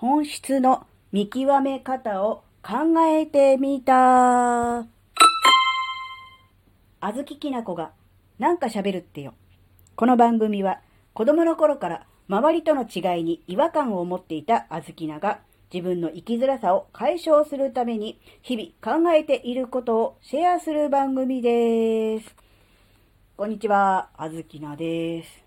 本質の見極め方を考えてみた。あずききなこがなんか喋るってよ。この番組は子供の頃から周りとの違いに違和感を持っていたあずきなが自分の生きづらさを解消するために日々考えていることをシェアする番組です。こんにちは、あずきなです。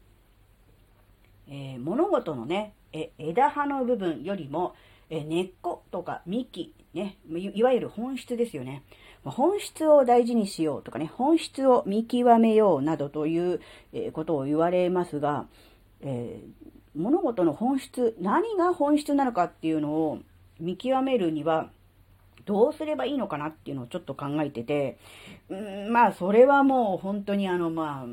えー、物事のね、え枝葉の部分よりも、え根っことか幹、ね、いわゆる本質ですよね。本質を大事にしようとかね、本質を見極めようなどという、えことを言われますが、えー、物事の本質、何が本質なのかっていうのを見極めるには、どうすればいいのかなっていうのをちょっと考えてて、うん、まあ、それはもう本当にあの、まあ、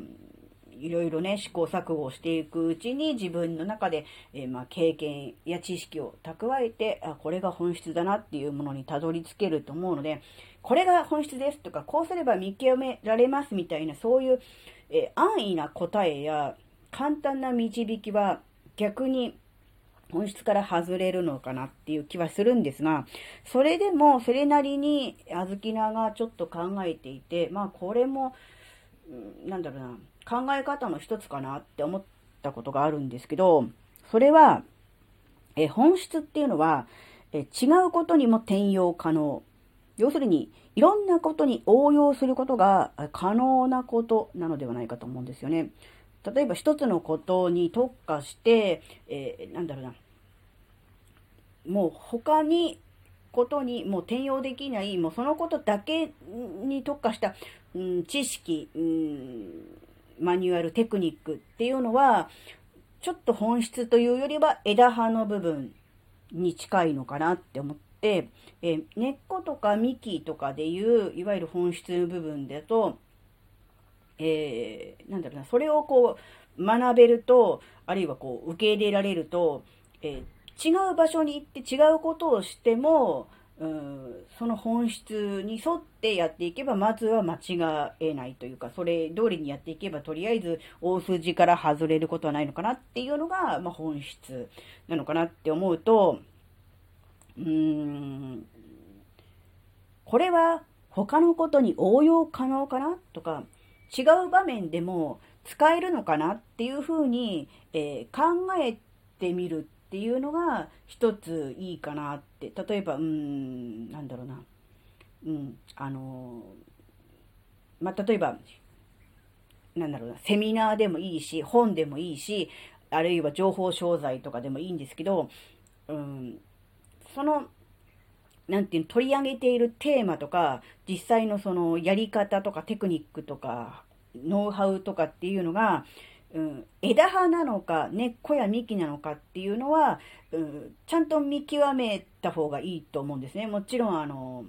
いろいろね、試行錯誤していくうちに自分の中で、えー、まあ、経験や知識を蓄えて、あ、これが本質だなっていうものにたどり着けると思うので、これが本質ですとか、こうすれば見極められますみたいな、そういう、えー、安易な答えや簡単な導きは逆に本質から外れるのかなっていう気はするんですが、それでもそれなりにあずきながちょっと考えていて、まあこれも、なんだろうな、考え方の一つかなって思ったことがあるんですけど、それは、え本質っていうのはえ違うことにも転用可能。要するに、いろんなことに応用することが可能なことなのではないかと思うんですよね。例えば一つのことに特化して、えー、なんだろうな。もう他に、ことにもう転用できない、もうそのことだけに特化した、うん、知識、うん、マニュアル、テクニックっていうのは、ちょっと本質というよりは枝葉の部分に近いのかなって思って、え根っことか幹とかでいう、いわゆる本質の部分だと、えー、なんだろうな、それをこう、学べると、あるいはこう、受け入れられると、えー、違う場所に行って違うことをしても、うん、その本質に沿ってやっていけば、まずは間違えないというか、それ通りにやっていけば、とりあえず大筋から外れることはないのかなっていうのが、まあ、本質なのかなって思うと、うーん、これは他のことに応用可能かなとか、違う場面でも使えるのかなっていうふうに、えー、考えてみるっていうのが一ついいかなって。例えば、うん、なんだろうな。うん、あの、まあ、例えば、なんだろうな、セミナーでもいいし、本でもいいし、あるいは情報商材とかでもいいんですけど、うん、その、なんていうの、取り上げているテーマとか、実際のそのやり方とかテクニックとか、ノウハウとかっていうのが、うん、枝葉なのか根っこや幹なのかっていうのは、うん、ちゃんと見極めた方がいいと思うんですね。もちろんあの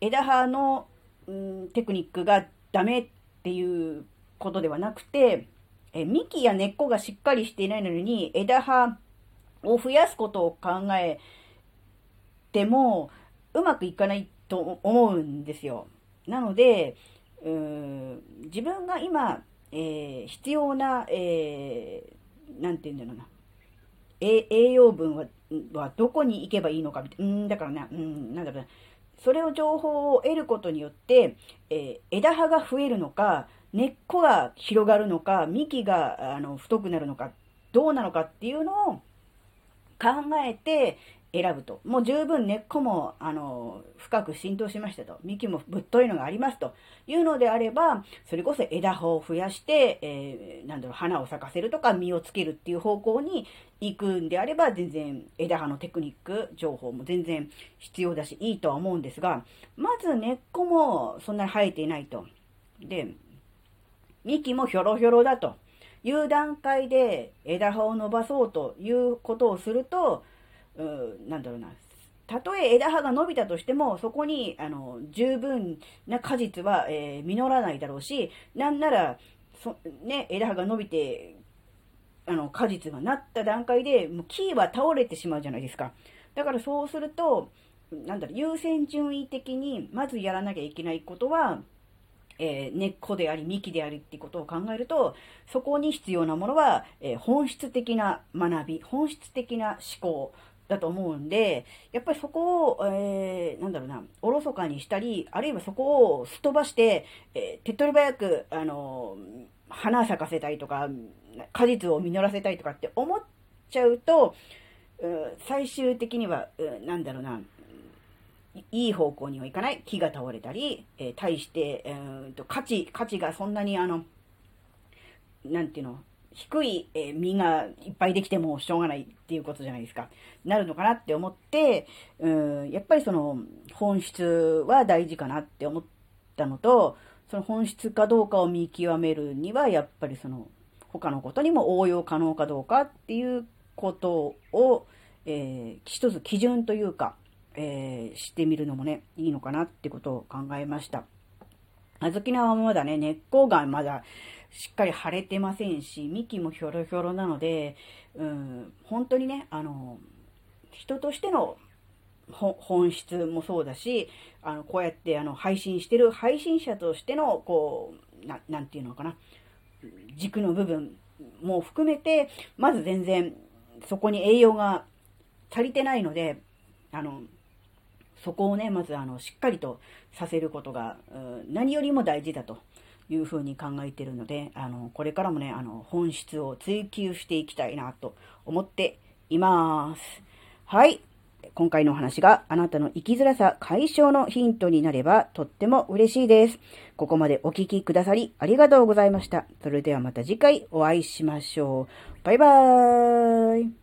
枝葉の、うん、テクニックがダメっていうことではなくてえ幹や根っこがしっかりしていないのに枝葉を増やすことを考えてもうまくいかないと思うんですよ。なので、うん自分が今、えー、必要な、えー、なんて言うんだろうな。栄養分ははどこに行けばいいのかみたいな。うん、だからね、うん、なんだろうな。それを情報を得ることによって、えー、枝葉が増えるのか、根っこが広がるのか、幹があの太くなるのか、どうなのかっていうのを考えて、選ぶと。もう十分根っこも、あの、深く浸透しましたと。幹もぶっといのがありますというのであれば、それこそ枝葉を増やして、えー、なんだろう、花を咲かせるとか実をつけるっていう方向に行くんであれば、全然枝葉のテクニック、情報も全然必要だし、いいとは思うんですが、まず根っこもそんなに生えていないと。で、幹もひょろひょろだという段階で枝葉を伸ばそうということをすると、なんだろうな、たとえ枝葉が伸びたとしても、そこに、あの、十分な果実は、えー、実らないだろうし、なんなら、そね、枝葉が伸びて、あの、果実がなった段階で、もう木は倒れてしまうじゃないですか。だからそうすると、なんだろう、優先順位的に、まずやらなきゃいけないことは、えー、根っこであり、幹でありっていうことを考えると、そこに必要なものは、えー、本質的な学び、本質的な思考、だと思うんで、やっぱりそこを、えー、なんだろうな、おろそかにしたり、あるいはそこをすっ飛ばして、えー、手っ取り早く、あの、花咲かせたいとか、果実を実らせたいとかって思っちゃうと、最終的には、なんだろうな、いい方向にはいかない。木が倒れたり、えー、対して、えーと、価値、価値がそんなにあの、なんていうの、低い、えー、実がいっぱいできてもしょうがないっていうことじゃないですか。なるのかなって思って、うん、やっぱりその本質は大事かなって思ったのと、その本質かどうかを見極めるには、やっぱりその他のことにも応用可能かどうかっていうことを、えー、一つ基準というか、えー、してみるのもね、いいのかなってことを考えました。あずき菜はまだね、根っこがまだしっかり腫れてませんし、幹もひょろひょろなので、うん、本当にね、あの、人としての本質もそうだし、あの、こうやってあの配信してる配信者としての、こう、ななんていうのかな、軸の部分も含めて、まず全然そこに栄養が足りてないので、あの、そこをね、まずあの、しっかりとさせることが、何よりも大事だと。いうふうに考えているので、あの、これからもね、あの、本質を追求していきたいなと思っています。はい。今回のお話があなたの生きづらさ解消のヒントになればとっても嬉しいです。ここまでお聴きくださりありがとうございました。それではまた次回お会いしましょう。バイバーイ。